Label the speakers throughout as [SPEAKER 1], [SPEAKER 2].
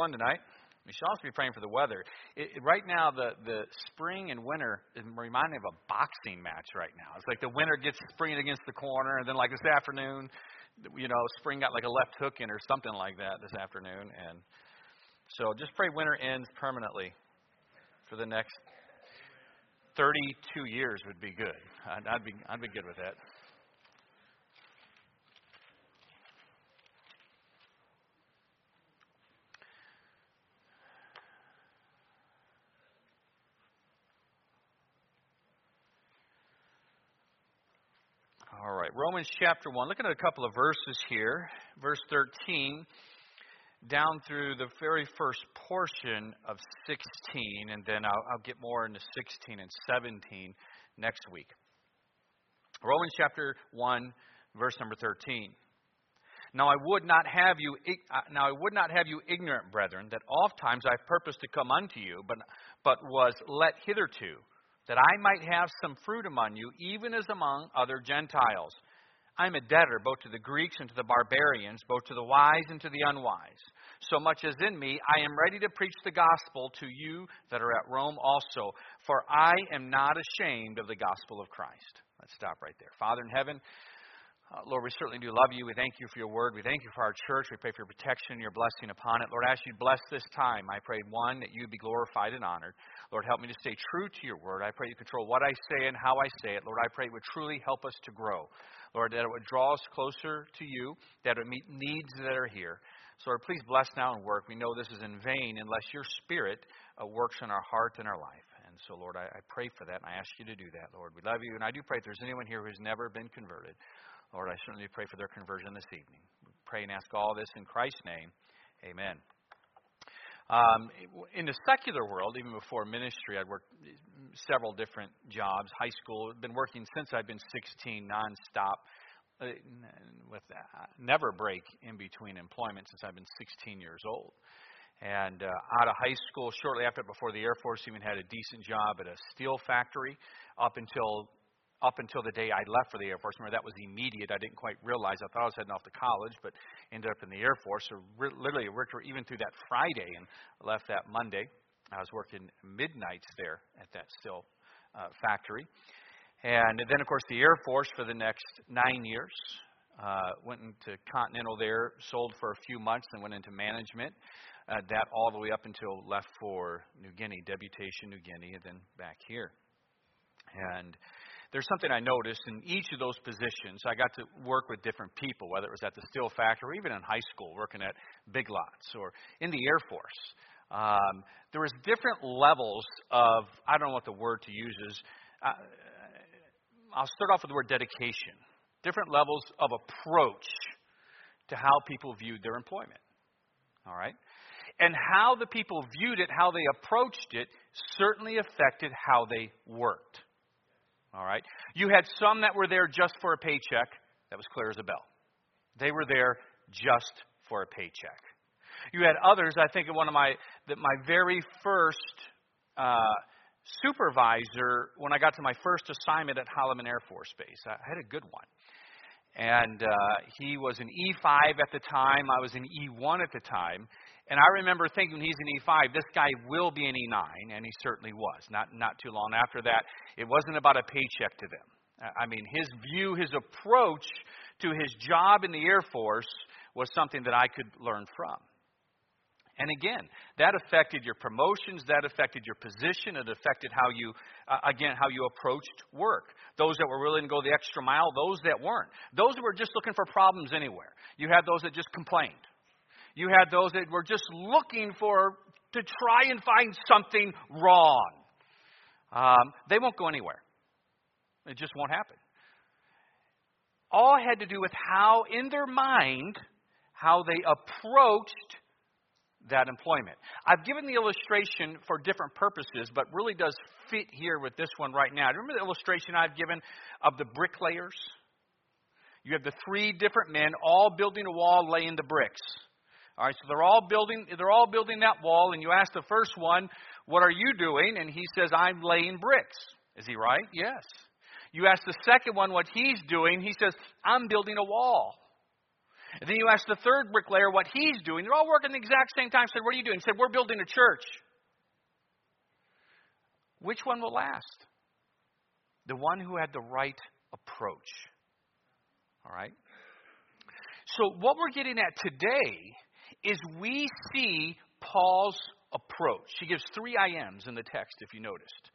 [SPEAKER 1] One tonight. We should also be praying for the weather. It, right now, the, the spring and winter is reminding me of a boxing match right now. It's like the winter gets spring against the corner, and then like this afternoon, you know, spring got like a left hook in or something like that this afternoon. And so just pray winter ends permanently for the next 32 years would be good. I'd, I'd be I'd be good with that. All right, Romans chapter 1. Looking at a couple of verses here. Verse 13 down through the very first portion of 16, and then I'll, I'll, get more into 16 and 17 next week. Romans chapter 1, verse number 13. Now I would not have you uh, now I would not have you ignorant, brethren, that oft times I purposed to come unto you, but but was let hitherto, that I might have some fruit among you, even as among other Gentiles. I am a debtor both to the Greeks and to the barbarians, both to the wise and to the unwise. So much as in me, I am ready to preach the gospel to you that are at Rome also, for I am not ashamed of the gospel of Christ. Let's stop right there. Father in heaven, uh, Lord, we certainly do love you. We thank you for your word. We thank you for our church. We pray for your protection, your blessing upon it. Lord, I ask you to bless this time. I pray, one, that you be glorified and honored. Lord, help me to stay true to your word. I pray you control what I say and how I say it. Lord, I pray it would truly help us to grow. Lord, that it would draw us closer to you, that it would meet needs that are here. So, Lord, please bless now and work. We know this is in vain unless your Spirit uh, works in our heart and our life. And so, Lord, I, I pray for that, and I ask you to do that, Lord. We love you, and I do pray if there's anyone here who's never been converted, Lord, I certainly pray for their conversion this evening. We pray and ask all this in Christ's name. Amen. Um, in the secular world, even before ministry, I'd worked several different jobs. High school, been working since I've been 16, nonstop. Uh, with uh, never break in between employment since I've been 16 years old. And uh, out of high school, shortly after, before the Air Force, even had a decent job at a steel factory up until up until the day I left for the Air Force. Remember, that was immediate. I didn't quite realize. I thought I was heading off to college, but ended up in the Air Force. So re- literally worked even through that Friday and left that Monday. I was working midnights there at that steel uh, factory. And then, of course, the Air Force for the next nine years. Uh, went into Continental there, sold for a few months, then went into management. Uh, that all the way up until left for New Guinea, Deputation New Guinea, and then back here. And there's something I noticed in each of those positions. I got to work with different people, whether it was at the steel factory or even in high school, working at big lots or in the Air Force. Um, there was different levels of I don't know what the word to use is. Uh, I'll start off with the word dedication. Different levels of approach to how people viewed their employment. All right? And how the people viewed it, how they approached it, certainly affected how they worked. All right? You had some that were there just for a paycheck. That was clear as a bell. They were there just for a paycheck. You had others, I think, one of my, that my very first uh, supervisor when I got to my first assignment at Holloman Air Force Base. I had a good one. And uh, he was an E5 at the time. I was an E1 at the time. And I remember thinking he's an E5, this guy will be an E9, and he certainly was. Not, not too long after that, it wasn't about a paycheck to them. I mean, his view, his approach to his job in the Air Force was something that I could learn from. And again, that affected your promotions, that affected your position, it affected how you, uh, again, how you approached work. Those that were willing to go the extra mile, those that weren't. Those that were just looking for problems anywhere. You had those that just complained. You had those that were just looking for, to try and find something wrong. Um, they won't go anywhere. It just won't happen. All had to do with how, in their mind, how they approached that employment. I've given the illustration for different purposes, but really does fit here with this one right now. Remember the illustration I've given of the bricklayers? You have the three different men all building a wall, laying the bricks. All right, so they're all building they're all building that wall, and you ask the first one, "What are you doing?" And he says, "I'm laying bricks." Is he right? Yes. You ask the second one what he's doing. He says, "I'm building a wall." And then you ask the third bricklayer what he's doing. They're all working the exact same time. Said, What are you doing? He said, We're building a church. Which one will last? The one who had the right approach. All right? So, what we're getting at today is we see Paul's approach. He gives three I ams in the text, if you noticed.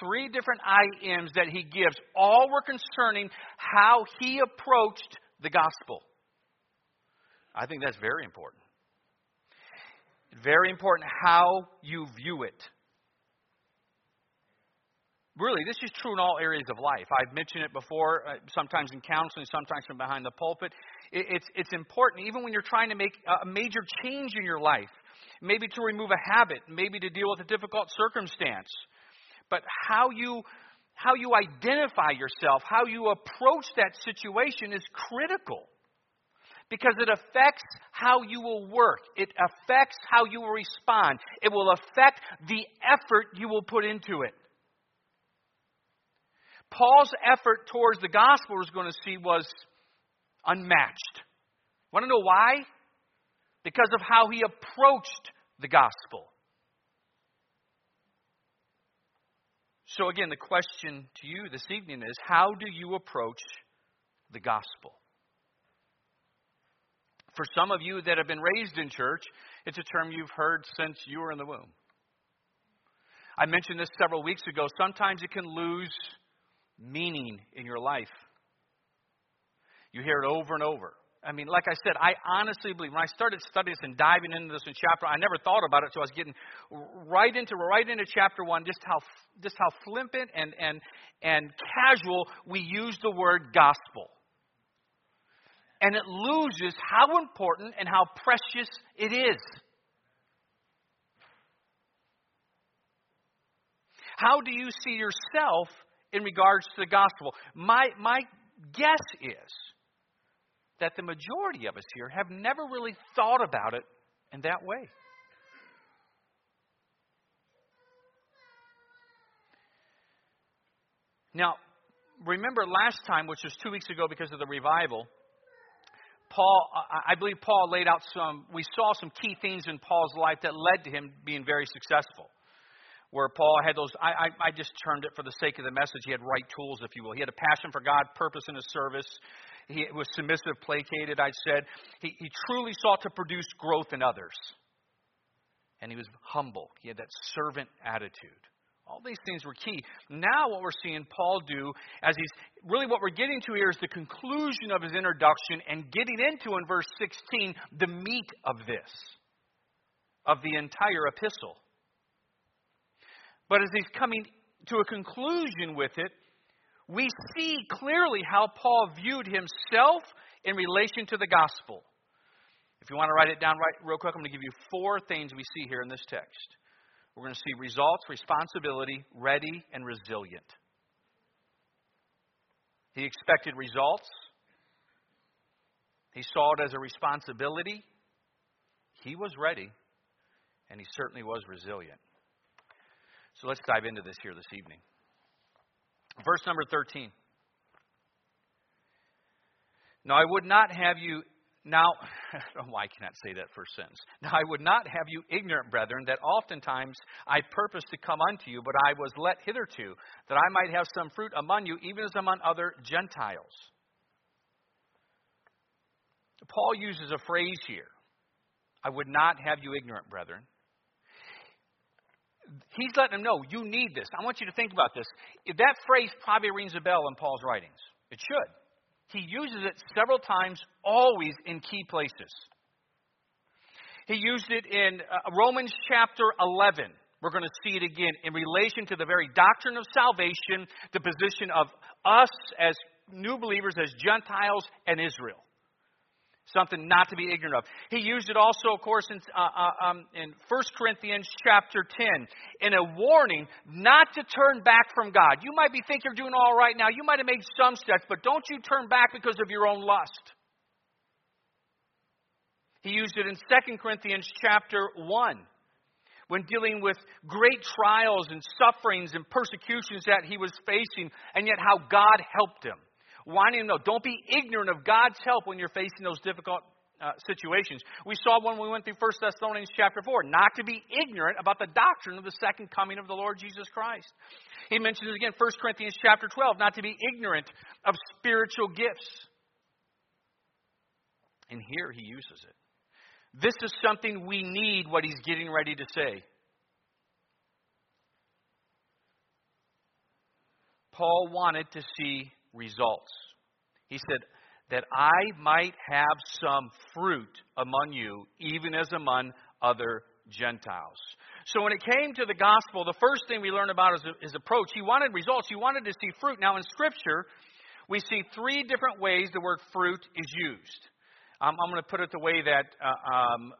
[SPEAKER 1] Three different I ams that he gives, all were concerning how he approached the gospel. I think that's very important. Very important how you view it. Really, this is true in all areas of life. I've mentioned it before, uh, sometimes in counseling, sometimes from behind the pulpit. It, it's, it's important, even when you're trying to make a major change in your life, maybe to remove a habit, maybe to deal with a difficult circumstance. But how you, how you identify yourself, how you approach that situation is critical because it affects how you will work. It affects how you will respond. It will affect the effort you will put into it. Paul's effort towards the gospel, we're going to see, was unmatched. Want to know why? Because of how he approached the gospel. So, again, the question to you this evening is how do you approach the gospel? For some of you that have been raised in church, it's a term you've heard since you were in the womb. I mentioned this several weeks ago. Sometimes it can lose meaning in your life. You hear it over and over. I mean, like I said, I honestly believe when I started studying this and diving into this in chapter, I never thought about it, so I was getting right into right into chapter one, just how just how flippant and and and casual we use the word gospel, and it loses how important and how precious it is. How do you see yourself in regards to the gospel. My, my guess is that the majority of us here have never really thought about it in that way. Now, remember last time, which was two weeks ago because of the revival, Paul, I believe Paul laid out some, we saw some key things in Paul's life that led to him being very successful where Paul had those, I, I, I, just termed it for the sake of the message, he had right tools, if you will. He had a passion for God, purpose in his service. He was submissive, placated, I said. He, he truly sought to produce growth in others. And he was humble. He had that servant attitude. All these things were key. Now, what we're seeing Paul do, as he's really what we're getting to here is the conclusion of his introduction and getting into in verse 16 the meat of this, of the entire epistle. But as he's coming to a conclusion with it, we see clearly how Paul viewed himself in relation to the gospel. If you want to write it down right real quick, I'm going to give you four things we see here in this text. We're going to see results, responsibility, ready, and resilient. He expected results. He saw it as a responsibility. He was ready, and he certainly was resilient. So let's dive into this here this evening. Verse number 13. Now I would not have you now I don't why I cannot say that first sentence. Now I would not have you ignorant, brethren, that oftentimes I purposed to come unto you, but I was let hitherto, that I might have some fruit among you, even as among other Gentiles. Paul uses a phrase here. I would not have you ignorant, brethren he's letting them know you need this. I want you to think about this. That phrase probably rings a bell in Paul's writings. It should. He uses it several times, always in key places. He used it in uh, Romans chapter 11. We're going to see it again in relation to the very doctrine of salvation, the position of us as new believers, as Gentiles and Israel something not to be ignorant of. He used it also, of course, in, uh, uh, um, in 1 Corinthians chapter 10 in a warning not to turn back from God. You might be thinking you're doing all right now. You might have made some steps, but don't you turn back because of your own lust. He used it in 2 Corinthians chapter 1 when dealing with great trials and sufferings and persecutions that he was facing, and yet how God helped him wanting to know. Don't be ignorant of God's help when you're facing those difficult uh, situations. We saw when we went through 1 Thessalonians chapter 4, not to be ignorant about the doctrine of the second coming of the Lord Jesus Christ. He mentions again, 1 Corinthians chapter 12, not to be ignorant of spiritual gifts. And here he uses it. This is something we need, what he's getting ready to say. Paul wanted to see results. He said, That I might have some fruit among you, even as among other Gentiles. So when it came to the gospel, the first thing we learn about is his approach. He wanted results, he wanted to see fruit. Now, in Scripture, we see three different ways the word fruit is used. I'm going to put it the way that uh, um,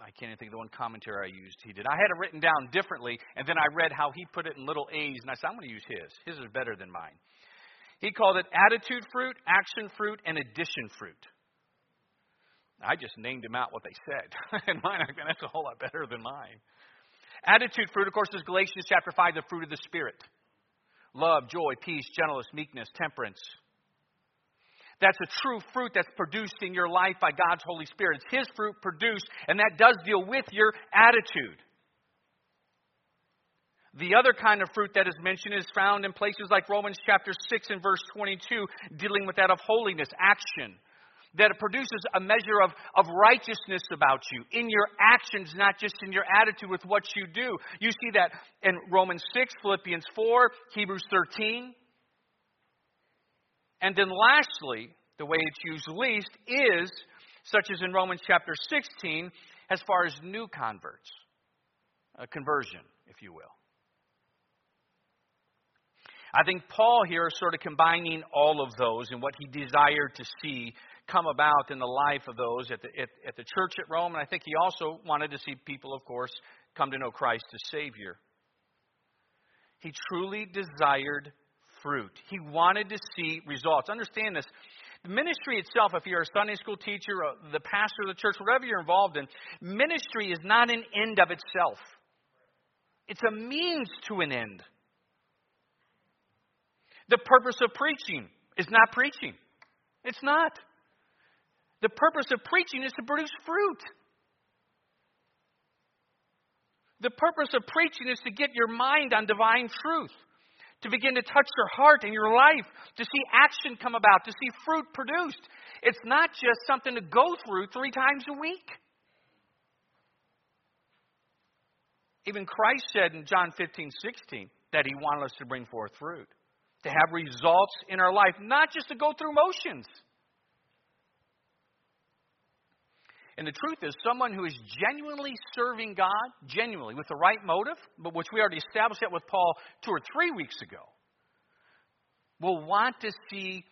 [SPEAKER 1] I can't even think of the one commentary I used. He did. I had it written down differently, and then I read how he put it in little A's, and I said, I'm going to use his. His is better than mine. He called it attitude fruit, action fruit, and addition fruit. I just named him out what they said. and mine, I mean, that's a whole lot better than mine. Attitude fruit, of course, is Galatians chapter 5, the fruit of the Spirit love, joy, peace, gentleness, meekness, temperance. That's a true fruit that's produced in your life by God's Holy Spirit. It's His fruit produced, and that does deal with your attitude. The other kind of fruit that is mentioned is found in places like Romans chapter 6 and verse 22, dealing with that of holiness, action. That it produces a measure of, of righteousness about you in your actions, not just in your attitude with what you do. You see that in Romans 6, Philippians 4, Hebrews 13. And then lastly, the way it's used least is, such as in Romans chapter 16, as far as new converts, a conversion, if you will. I think Paul here is sort of combining all of those and what he desired to see come about in the life of those at the, at, at the church at Rome. And I think he also wanted to see people, of course, come to know Christ as Savior. He truly desired fruit. He wanted to see results. Understand this. The ministry itself, if you're a Sunday school teacher, the pastor of the church, whatever you're involved in, ministry is not an end of itself. It's a means to an end. The purpose of preaching is not preaching. It's not. The purpose of preaching is to produce fruit. The purpose of preaching is to get your mind on divine truth to begin to touch your heart and your life, to see action come about, to see fruit produced. It's not just something to go through three times a week. Even Christ said in John 15, 16 that he wanted us to bring forth fruit, to have results in our life, not just to go through motions. And the truth is, someone who is genuinely serving God, genuinely, with the right motive, but which we already established that with Paul two or three weeks ago, will want to see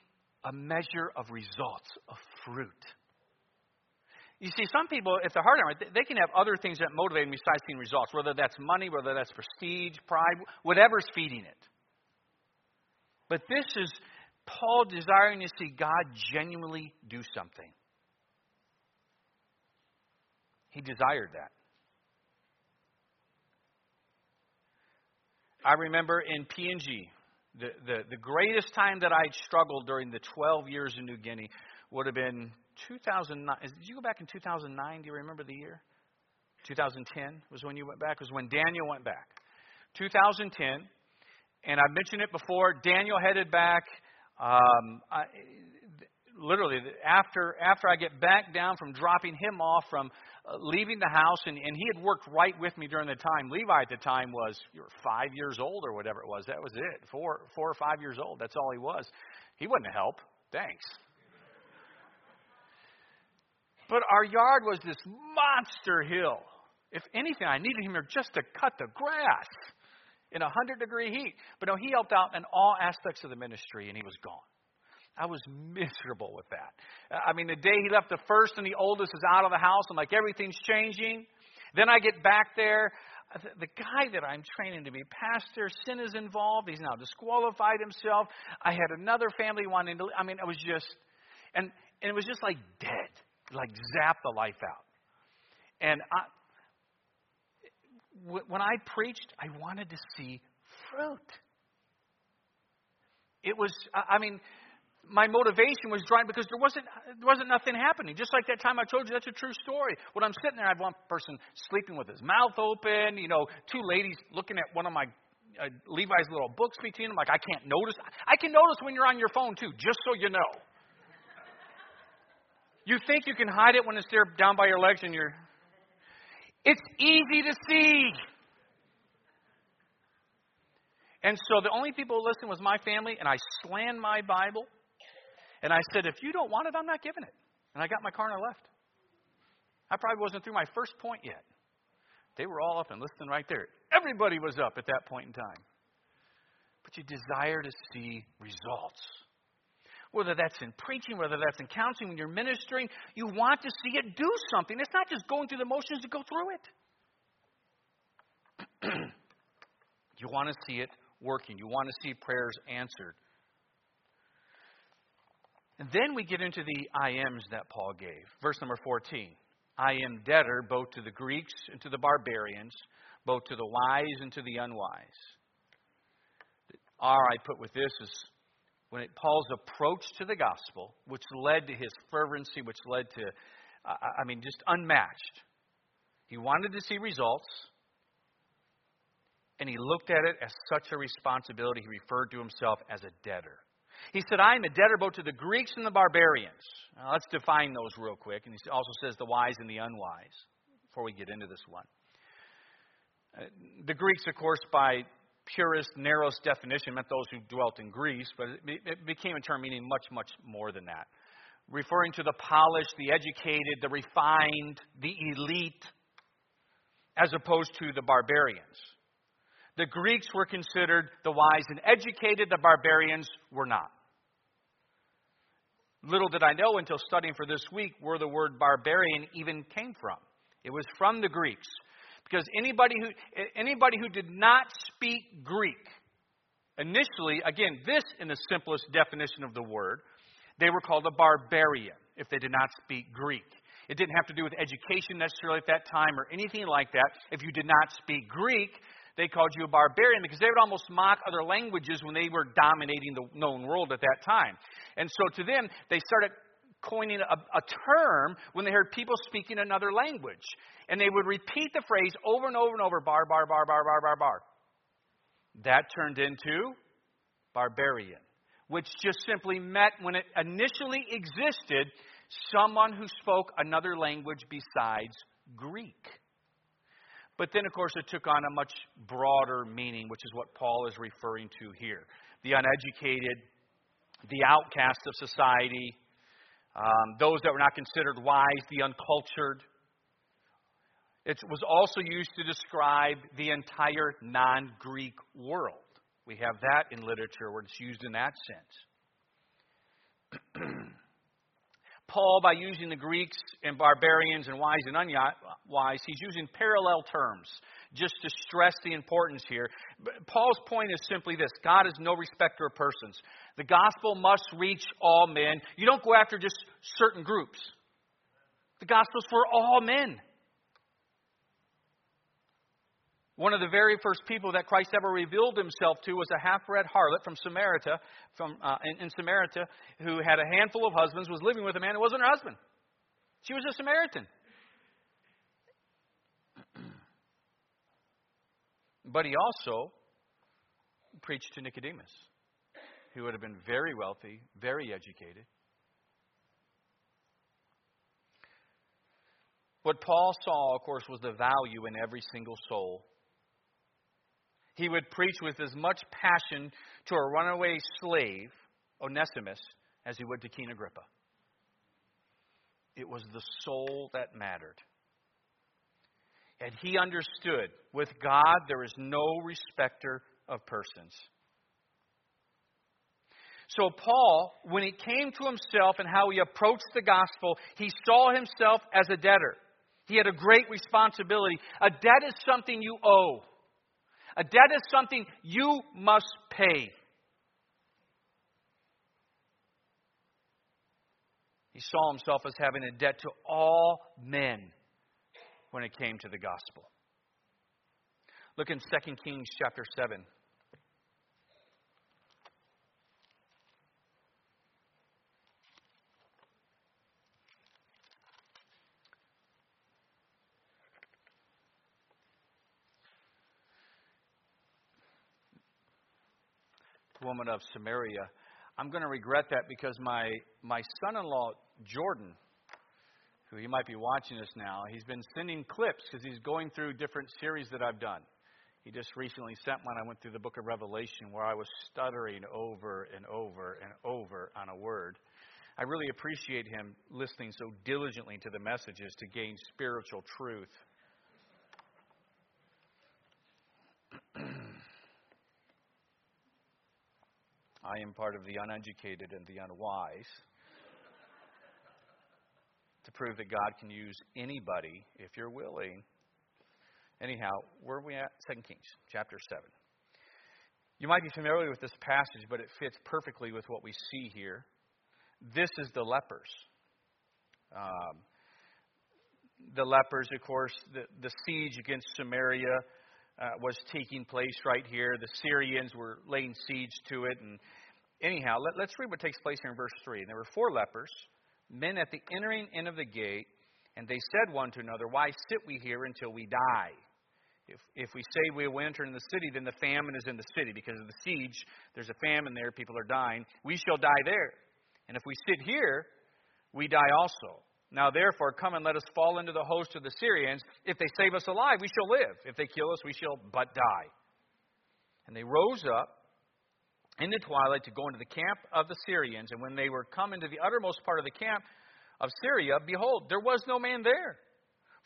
[SPEAKER 1] a measure of results, of fruit. You see, some people, if they're hard on it, they can have other things that motivate them besides seeing results, whether that's money, whether that's prestige, pride, whatever's feeding it. But this is Paul desiring to see God genuinely do something. He desired that. I remember in PNG, the, the, the greatest time that I struggled during the 12 years in New Guinea would have been 2009. Did you go back in 2009? Do you remember the year? 2010 was when you went back, was when Daniel went back. 2010, and I've mentioned it before, Daniel headed back. Um, I, literally, after, after I get back down from dropping him off from uh, leaving the house, and, and he had worked right with me during the time. Levi at the time was you were five years old or whatever it was. That was it. Four, four or five years old. That's all he was. He a help. Thanks. But our yard was this monster hill. If anything, I needed him here just to cut the grass in a hundred degree heat. But no, he helped out in all aspects of the ministry, and he was gone. I was miserable with that. I mean, the day he left, the first and the oldest is out of the house. I'm like, everything's changing. Then I get back there. The guy that I'm training to be pastor, sin is involved. He's now disqualified himself. I had another family wanting to. I mean, it was just, and and it was just like dead, like zap the life out. And I, when I preached, I wanted to see fruit. It was, I mean, my motivation was driving because there wasn't there wasn't nothing happening. Just like that time I told you, that's a true story. When I'm sitting there, I have one person sleeping with his mouth open. You know, two ladies looking at one of my uh, Levi's little books between them. Like I can't notice. I can notice when you're on your phone too. Just so you know. You think you can hide it when it's there down by your legs and you're. It's easy to see. And so the only people who listened was my family, and I slammed my Bible, and I said, if you don't want it, I'm not giving it. And I got my car and I left. I probably wasn't through my first point yet. They were all up and listening right there. Everybody was up at that point in time. But you desire to see results. Whether that's in preaching, whether that's in counseling, when you're ministering, you want to see it do something. It's not just going through the motions to go through it. you want to see it working. You want to see prayers answered. And then we get into the I ams that Paul gave. Verse number 14. I am debtor both to the Greeks and to the barbarians, both to the wise and to the unwise. The R I put with this is when it, Paul's approach to the gospel, which led to his fervency, which led to, I mean, just unmatched. He wanted to see results and he looked at it as such a responsibility, he referred to himself as a debtor. He said, I am a debtor both to the Greeks and the barbarians. Now, let's define those real quick. And he also says the wise and the unwise before we get into this one. Uh, the Greeks, of course, by purest, narrowest definition, meant those who dwelt in Greece, but it, became a term meaning much, much more than that. Referring to the polished, the educated, the refined, the elite, as opposed to the barbarians. The Greeks were considered the wise and educated, the barbarians were not. Little did I know until studying for this week where the word barbarian even came from. It was from the Greeks. Because anybody who, anybody who did not speak Greek, initially, again, this in the simplest definition of the word, they were called a barbarian if they did not speak Greek. It didn't have to do with education necessarily at that time or anything like that. If you did not speak Greek, they called you a barbarian because they would almost mock other languages when they were dominating the known world at that time. And so to them, they started coining a, a, term when they heard people speaking another language. And they would repeat the phrase over and over and over bar, bar, bar, bar, bar, bar, bar. That turned into barbarian, which just simply meant when it initially existed, someone who spoke another language besides Greek. But then, of course, it took on a much broader meaning, which is what Paul is referring to here. The uneducated, the outcast of society, um, those that were not considered wise, the uncultured. It was also used to describe the entire non Greek world. We have that in literature where it's used in that sense. Paul, by using the Greeks and barbarians and wise and unwise, he's using parallel terms just to stress the importance here. Paul's point is simply this God is no respecter of persons. The gospel must reach all men. You don't go after just certain groups, the gospel's for all men. One of the very first people that Christ ever revealed himself to was a half-bred harlot from Samaria, from, uh, in, in Samaria, who had a handful of husbands, was living with a man who wasn't her husband. She was a Samaritan. but he also preached to Nicodemus, who would have been very wealthy, very educated. What Paul saw, of course, was the value in every single soul he would preach with as much passion to a runaway slave, Onesimus, as he would to King Agrippa. It was the soul that mattered. And he understood with God, there is no respecter of persons. So, Paul, when he came to himself and how he approached the gospel, he saw himself as a debtor. He had a great responsibility. A debt is something you owe. Uh, a debt is something you must pay. He saw himself as having a debt to all men when it came to the gospel. Look in 2 Kings chapter 7. Woman of Samaria. I'm going to regret that because my, my son in law, Jordan, who he might be watching us now, he's been sending clips because he's going through different series that I've done. He just recently sent one. I went through the book of Revelation where I was stuttering over and over and over on a word. I really appreciate him listening so diligently to the messages to gain spiritual truth. I am part of the uneducated and the unwise to prove that God can use anybody if you're willing. Anyhow, where are we at? 2 Kings, chapter 7. You might be familiar with this passage, but it fits perfectly with what we see here. This is the lepers. Um, the lepers, of course, the, the siege against Samaria uh, was taking place right here. The Syrians were laying siege to it. And anyhow, let, us read what takes place here in verse 3. And there were four lepers, men at the entering in of the gate, and they said one to another, Why sit we here until we die? If, if we say we will enter in the city, then the famine is in the city. Because of the siege, there's a famine there, people are dying. We shall die there. And if we sit here, we die also. Now, therefore, come and let us fall into the host of the Syrians. If they save us alive, we shall live. If they kill us, we shall but die. And they rose up in the twilight to go into the camp of the Syrians. And when they were come into the uttermost part of the camp of Syria, behold, there was no man there.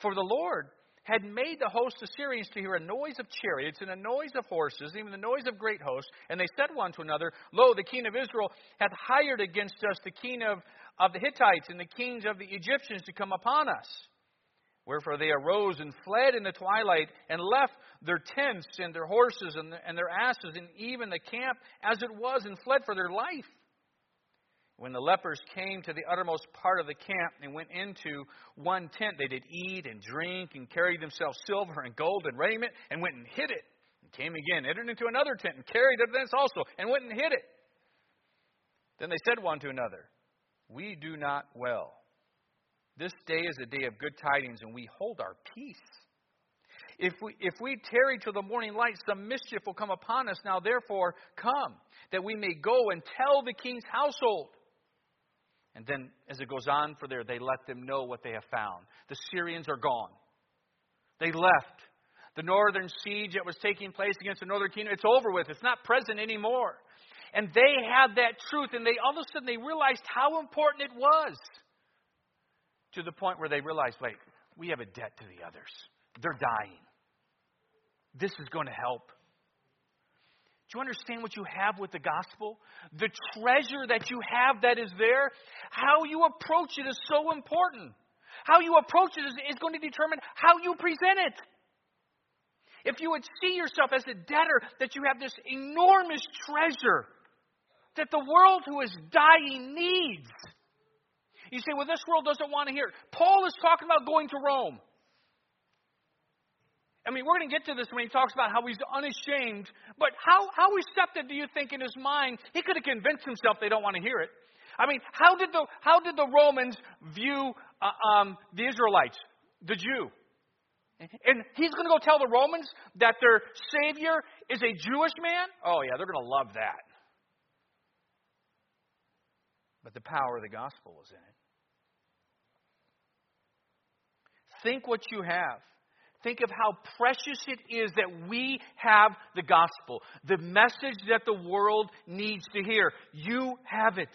[SPEAKER 1] For the Lord had made the host of Syrians to hear a noise of chariots and a noise of horses, even the noise of great hosts. And they said one to another, Lo, the king of Israel hath hired against us the king of, of the Hittites and the kings of the Egyptians to come upon us. Wherefore they arose and fled in the twilight and left their tents and their horses and, their asses and even the camp as it was and fled for their life. When the lepers came to the uttermost part of the camp and went into one tent, they did eat and drink and carried themselves silver and gold and raiment and went and hid it. And came again, entered into another tent and carried it thence also and went and hid it. Then they said one to another, We do not well. This day is a day of good tidings, and we hold our peace. If we, if we tarry till the morning light, some mischief will come upon us. Now, therefore, come, that we may go and tell the king's household. And then, as it goes on for there, they let them know what they have found. The Syrians are gone. They left. The northern siege that was taking place against the northern kingdom, it's over with. It's not present anymore. And they had that truth, and they all of a sudden they realized how important it was. To the point where they realize wait, we have a debt to the others. They're dying. This is going to help. Do you understand what you have with the gospel? The treasure that you have that is there, how you approach it is so important. How you approach it is, is going to determine how you present it. If you would see yourself as a debtor, that you have this enormous treasure that the world who is dying needs. You say, well, this world doesn't want to hear. Paul is talking about going to Rome. I mean, we're going to get to this when he talks about how he's unashamed. But how, how receptive do you think in his mind? He could have convinced himself they don't want to hear it. I mean, how did the, how did the Romans view uh, um, the Israelites, the Jew? And he's going to go tell the Romans that their Savior is a Jewish man? Oh, yeah, they're going to love that. But the power of the gospel is in it. Think what you have. Think of how precious it is that we have the gospel, the message that the world needs to hear. You have it.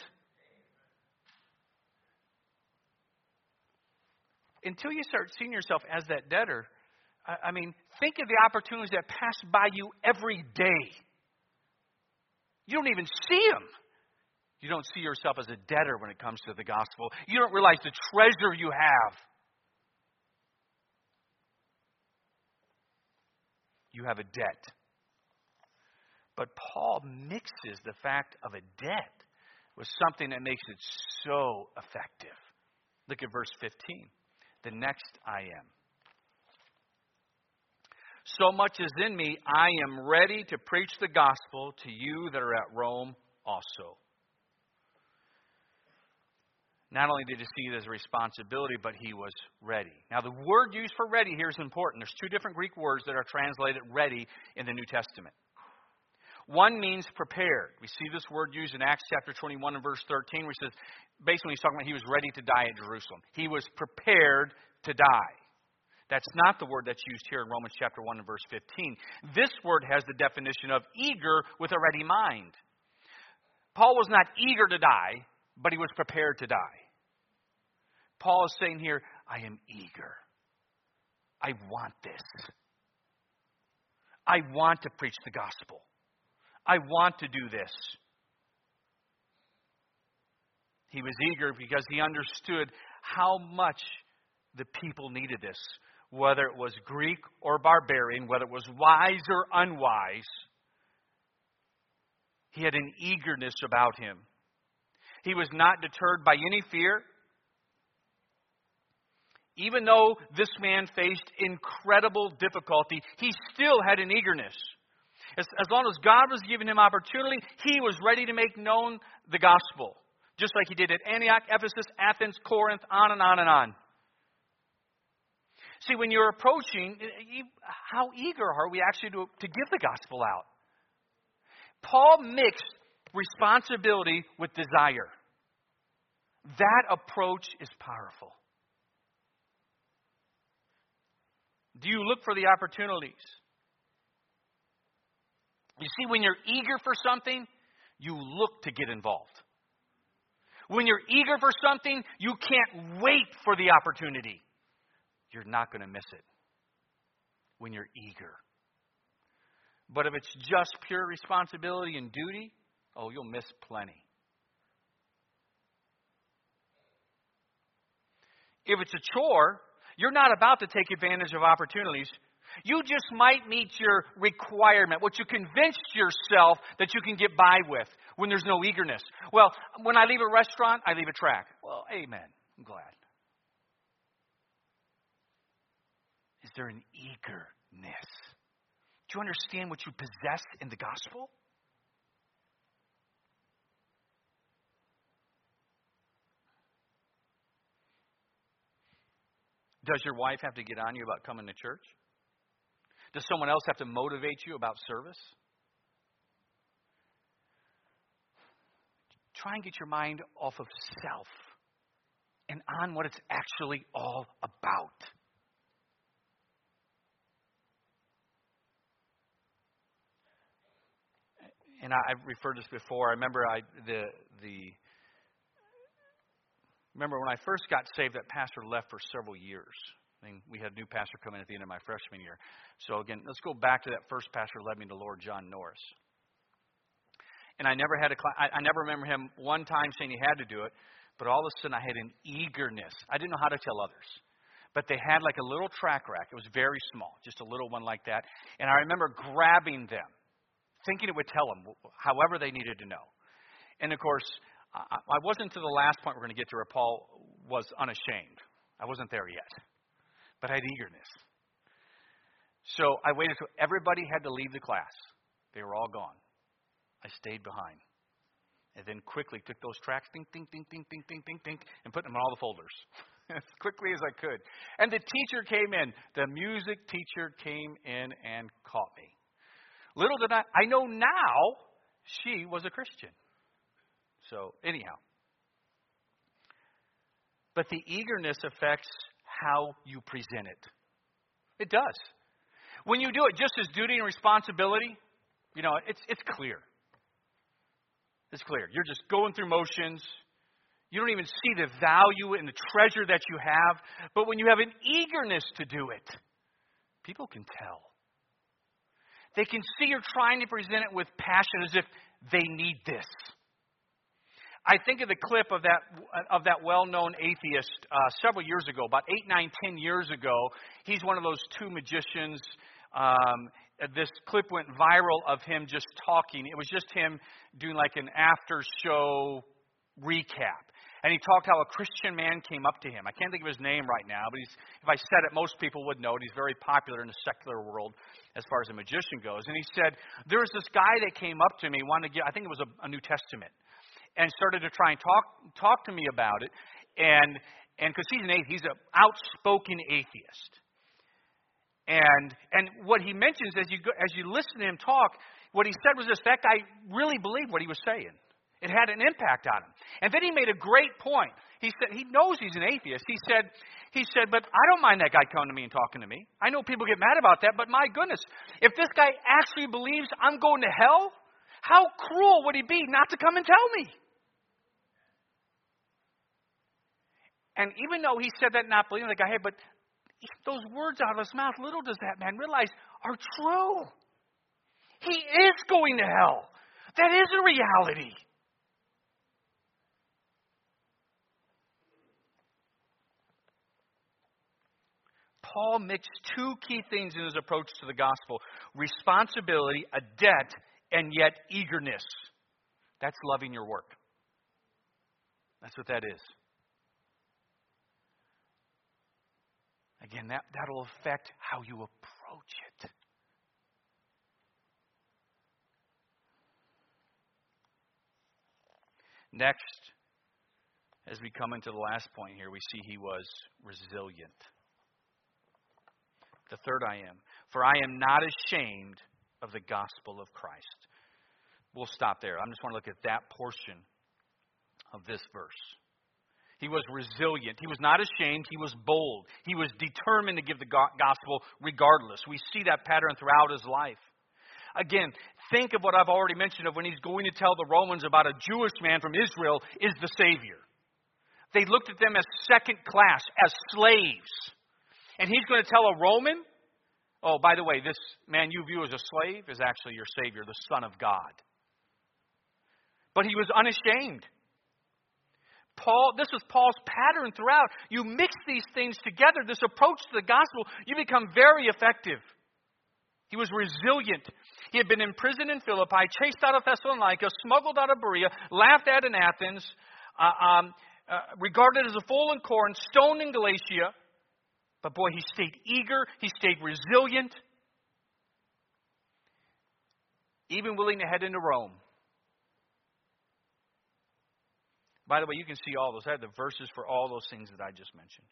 [SPEAKER 1] Until you start seeing yourself as that debtor, I mean, think of the opportunities that pass by you every day. You don't even see them. You don't see yourself as a debtor when it comes to the gospel. You don't realize the treasure you have. You have a debt. But Paul mixes the fact of a debt with something that makes it so effective. Look at verse 15. The next I am. So much is in me, I am ready to preach the gospel to you that are at Rome also. Not only did he see it as a responsibility, but he was ready. Now, the word used for ready here is important. There's two different Greek words that are translated ready in the New Testament. One means prepared. We see this word used in Acts chapter 21 and verse 13, which says basically he's talking about he was ready to die at Jerusalem. He was prepared to die. That's not the word that's used here in Romans chapter 1 and verse 15. This word has the definition of eager with a ready mind. Paul was not eager to die, but he was prepared to die. Paul is saying here, I am eager. I want this. I want to preach the gospel. I want to do this. He was eager because he understood how much the people needed this, whether it was Greek or barbarian, whether it was wise or unwise. He had an eagerness about him. He was not deterred by any fear. Even though this man faced incredible difficulty, he still had an eagerness. As, as long as God was giving him opportunity, he was ready to make known the gospel, just like he did at Antioch, Ephesus, Athens, Corinth, on and on and on. See, when you're approaching, eh, eh, how eager are we actually to, to give the gospel out? Paul mixed responsibility with desire. That approach is powerful. Do you look for the opportunities? You see, when you're eager for something, you look to get involved. When you're eager for something, you can't wait for the opportunity. You're not going to miss it when you're eager. But if it's just pure responsibility and duty, oh, you'll miss plenty. If it's a chore, you're not about to take advantage of opportunities. You just might meet your requirement, what you convinced yourself that you can get by with when there's no eagerness. Well, when I leave a restaurant, I leave a track. Well, amen. I'm glad. Is there an eagerness? Do you understand what you possess in the gospel? Does your wife have to get on you about coming to church? Does someone else have to motivate you about service? Try and get your mind off of self and on what it's actually all about. And I, have referred to this before. I remember I, the the remember when I first got saved, that pastor left for several years. I mean, we had a new pastor come in at the end of my freshman year. So again, let's go back to that first pastor led me to Lord John Norris. And I never had a I, I never remember him one time saying he had to do it, but all of a sudden I had an eagerness. I didn't know how to tell others. But they had like a little track rack. It was very small, just a little one like that. And I remember grabbing them, thinking it would tell them however they needed to know. And of course, I, I wasn't to the last point we're going to get to where Paul was unashamed. I wasn't there yet. But I had eagerness. So I waited until everybody had to leave the class. They were all gone. I stayed behind. And then quickly took those tracks, ding, ding, ding, ding, ding, ding, ding, ding, and put them in all the folders as quickly as I could. And the teacher came in. The music teacher came in and caught me. Little did I, I know now she was a Christian. So, anyhow. But the eagerness affects how you present it. It does. When you do it just as duty and responsibility, you know, it's, it's clear. It's clear. You're just going through motions. You don't even see the value and the treasure that you have. But when you have an eagerness to do it, people can tell. They can see you're trying to present it with passion as if they need this. I think of the clip of that of that well-known atheist uh, several years ago, about eight, nine, ten years ago. He's one of those two magicians. Um, this clip went viral of him just talking. It was just him doing like an after show recap. And he talked how a Christian man came up to him. I can't think of his name right now, but he's, if I said it, most people would know it. He's very popular in the secular world as far as a magician goes. And he said, There was this guy that came up to me, wanted to get, I think it was a, a New Testament, and started to try and talk, talk to me about it. And and because he's an atheist, he's an outspoken atheist. And and what he mentions as you go, as you listen to him talk, what he said was this: that guy really believed what he was saying. It had an impact on him. And then he made a great point. He said he knows he's an atheist. He said he said, but I don't mind that guy coming to me and talking to me. I know people get mad about that, but my goodness, if this guy actually believes I'm going to hell, how cruel would he be not to come and tell me? And even though he said that not believing the guy, hey, but those words out of his mouth, little does that man realize, are true. He is going to hell. That is a reality. Paul mixed two key things in his approach to the gospel responsibility, a debt, and yet eagerness. That's loving your work. That's what that is. Again, that, that'll affect how you approach it. Next, as we come into the last point here, we see he was resilient. The third I am. For I am not ashamed of the gospel of Christ. We'll stop there. I just want to look at that portion of this verse. He was resilient. He was not ashamed. He was bold. He was determined to give the gospel regardless. We see that pattern throughout his life. Again, think of what I've already mentioned of when he's going to tell the Romans about a Jewish man from Israel is the Savior. They looked at them as second class, as slaves. And he's going to tell a Roman, oh, by the way, this man you view as a slave is actually your Savior, the Son of God. But he was unashamed. Paul, this was Paul's pattern throughout. You mix these things together, this approach to the gospel, you become very effective. He was resilient. He had been imprisoned in Philippi, chased out of Thessalonica, smuggled out of Berea, laughed at in Athens, uh, um, uh, regarded as a fool in Corinth, stoned in Galatia. But boy, he stayed eager, he stayed resilient, even willing to head into Rome. By the way, you can see all those. I have the verses for all those things that I just mentioned.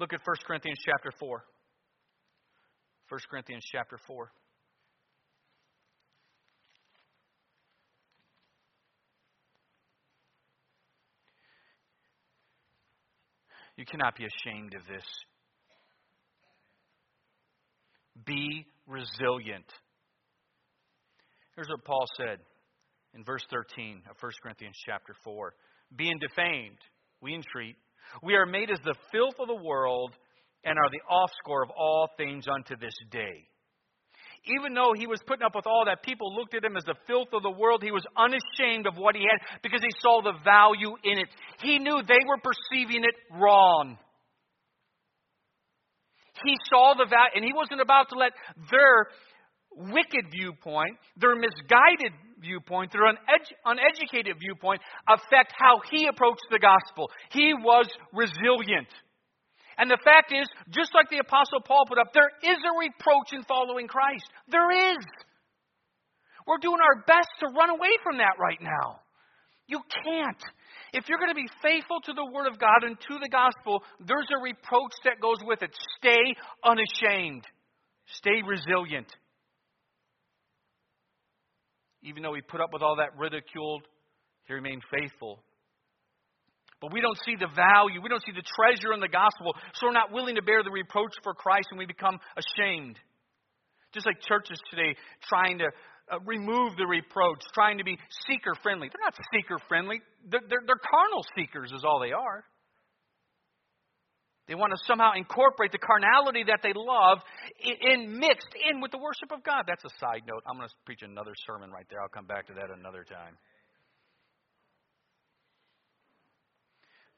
[SPEAKER 1] Look at 1 Corinthians chapter 4. 1 Corinthians chapter 4. You cannot be ashamed of this. Be resilient. Here's what Paul said in verse 13 of 1 Corinthians chapter 4. Being defamed, we entreat. We are made as the filth of the world and are the offscouring of all things unto this day. Even though he was putting up with all that, people looked at him as the filth of the world. He was unashamed of what he had because he saw the value in it. He knew they were perceiving it wrong. He saw the value, and he wasn't about to let their wicked viewpoint, their misguided viewpoint, their uned- uneducated viewpoint affect how he approached the gospel. He was resilient. And the fact is, just like the Apostle Paul put up, there is a reproach in following Christ. There is. We're doing our best to run away from that right now. You can't. If you're going to be faithful to the Word of God and to the gospel, there's a reproach that goes with it. Stay unashamed, stay resilient. Even though he put up with all that ridicule, he remained faithful. But we don't see the value, we don't see the treasure in the gospel, so we're not willing to bear the reproach for Christ and we become ashamed. Just like churches today trying to uh, remove the reproach, trying to be seeker friendly. They're not seeker friendly, they're, they're, they're carnal seekers, is all they are. They want to somehow incorporate the carnality that they love in, mixed in with the worship of God. That's a side note. I'm going to preach another sermon right there. I'll come back to that another time.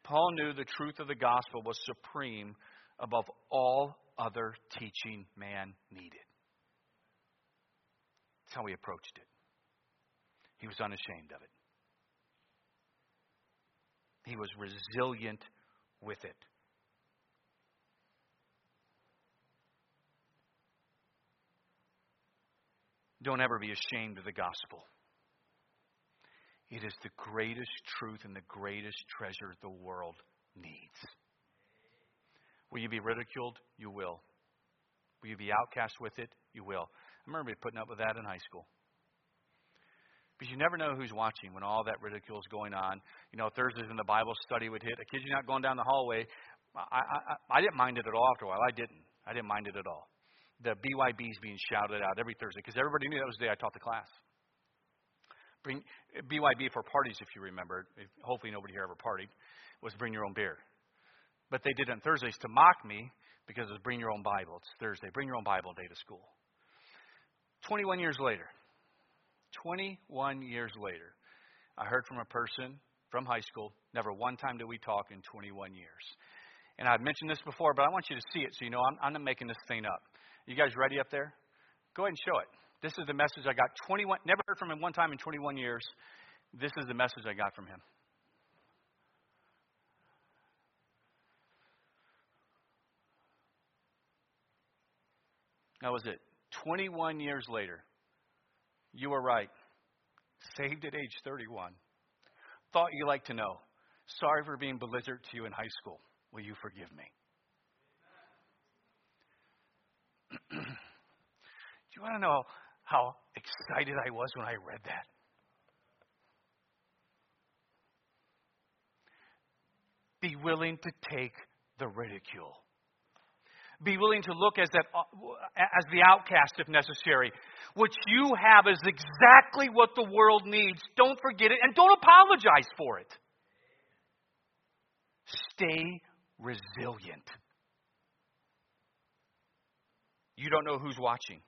[SPEAKER 1] Paul knew the truth of the gospel was supreme above all other teaching man needed. That's how he approached it. He was unashamed of it. He was resilient with it. Don't ever be ashamed of the gospel. It is the greatest truth and the greatest treasure the world needs. Will you be ridiculed? You will. Will you be outcast with it? You will. I remember me putting up with that in high school. Because you never know who's watching when all that ridicule is going on. You know, Thursdays in the Bible study would hit, a kid you not going down the hallway. I, I, I didn't mind it at all after a while. I didn't. I didn't mind it at all. The BYBs being shouted out every Thursday because everybody knew that was the day I taught the class. Bring BYB for parties, if you remember. Hopefully nobody here ever partied. Was bring your own beer. But they did it on Thursdays to mock me because it was bring your own Bible. It's Thursday. Bring your own Bible day to school. 21 years later, 21 years later, I heard from a person from high school. Never one time did we talk in 21 years. And I've mentioned this before, but I want you to see it so you know I'm, I'm not making this thing up. You guys ready up there? Go ahead and show it. This is the message I got 21, never heard from him one time in 21 years. This is the message I got from him. That was it. 21 years later. You were right. Saved at age 31. Thought you'd like to know. Sorry for being belligerent to you in high school. Will you forgive me? Do you want to know how excited I was when I read that? Be willing to take the ridicule. Be willing to look as, that, uh, as the outcast if necessary. What you have is exactly what the world needs. Don't forget it and don't apologize for it. Stay resilient. You don't know who's watching.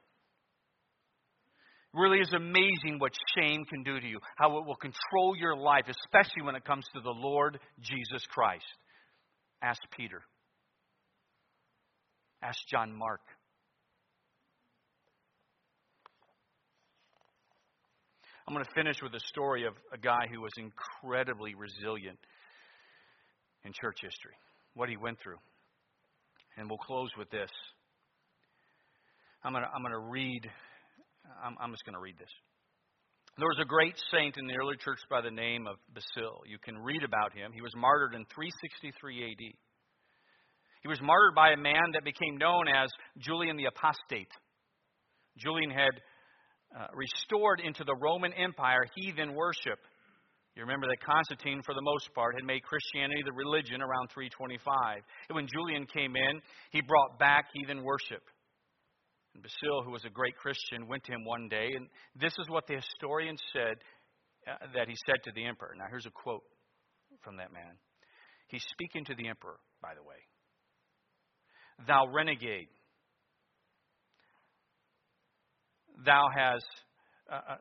[SPEAKER 1] Really is amazing what shame can do to you, how it will control your life, especially when it comes to the Lord Jesus Christ. Ask Peter. Ask John Mark. I'm going to finish with a story of a guy who was incredibly resilient in church history, what he went through. And we'll close with this. I'm going to, I'm going to read, I'm, I'm just going to read this. There was a great saint in the early church by the name of Basil. You can read about him. He was martyred in 363 AD. He was martyred by a man that became known as Julian the Apostate. Julian had uh, restored into the Roman Empire heathen worship. You remember that Constantine, for the most part, had made Christianity the religion around 325. And when Julian came in, he brought back heathen worship. And Basil, who was a great Christian, went to him one day, and this is what the historian said uh, that he said to the emperor. Now, here's a quote from that man. He's speaking to the emperor, by the way. Thou renegade, thou hast, uh, uh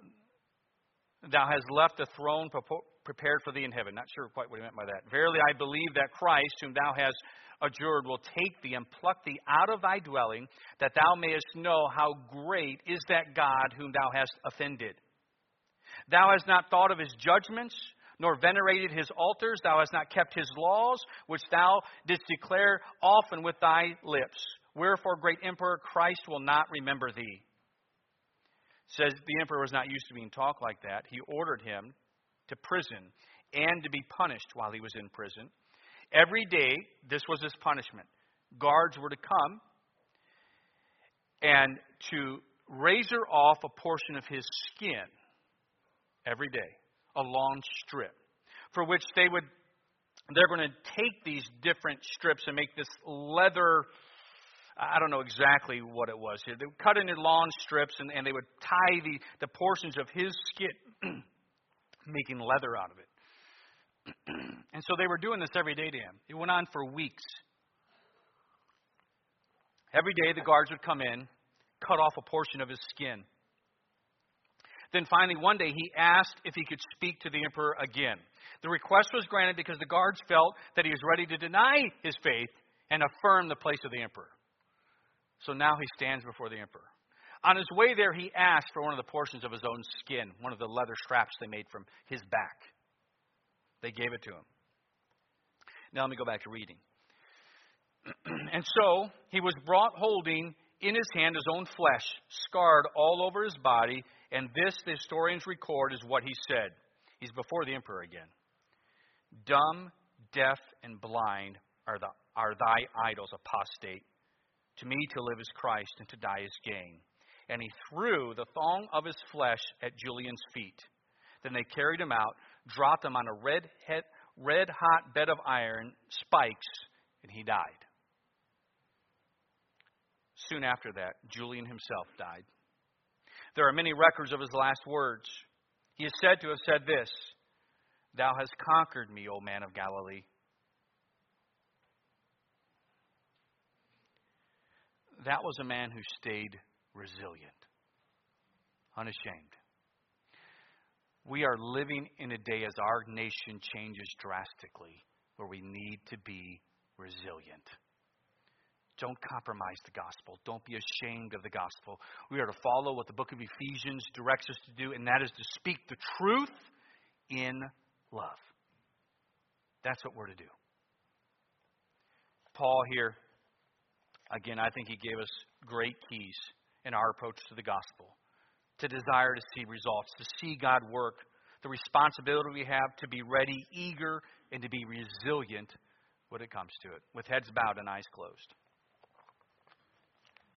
[SPEAKER 1] thou hast left a throne prepared for thee in heaven. Not sure quite what he meant by that. Verily, I believe that Christ, whom thou hast adjured, will take thee and pluck thee out of thy dwelling, that thou mayest know how great is that God whom thou hast offended. Thou hast not thought of his judgments, nor venerated his altars. Thou hast not kept his laws, which thou didst declare often with thy lips. Wherefore, great emperor, Christ will not remember thee. Says the emperor was not used to being talked like that. He ordered him to prison and to be punished while he was in prison. Every day, this was his punishment. Guards were to come and to razor off a portion of his skin every day, a long strip, for which they would they're going to take these different strips and make this leather I don't know exactly what it was here. They would cut into long strips and, and they would tie the, the portions of his skin, making leather out of it. and so they were doing this every day to him. It went on for weeks. Every day the guards would come in, cut off a portion of his skin. Then finally, one day, he asked if he could speak to the emperor again. The request was granted because the guards felt that he was ready to deny his faith and affirm the place of the emperor. So now he stands before the emperor. On his way there, he asked for one of the portions of his own skin, one of the leather straps they made from his back. They gave it to him. Now let me go back to reading. and so he was brought holding in his hand his own flesh, scarred all over his body, and this, the historians record, is what he said. He's before the emperor again. Dumb, deaf, and blind are the are thy idols, apostate. To me to live is Christ, and to die is gain. And he threw the thong of his flesh at Julian's feet. Then they carried him out, dropped him on a red, head, red hot bed of iron, spikes, and he died. Soon after that, Julian himself died. There are many records of his last words. He is said to have said this Thou hast conquered me, O man of Galilee. That was a man who stayed resilient, unashamed. We are living in a day as our nation changes drastically where we need to be resilient. Don't compromise the gospel. Don't be ashamed of the gospel. We are to follow what the book of Ephesians directs us to do, and that is to speak the truth in love. That's what we're to do. Paul here, again, I think he gave us great keys in our approach to the gospel to desire to see results, to see God work, the responsibility we have to be ready, eager, and to be resilient when it comes to it, with heads bowed and eyes closed.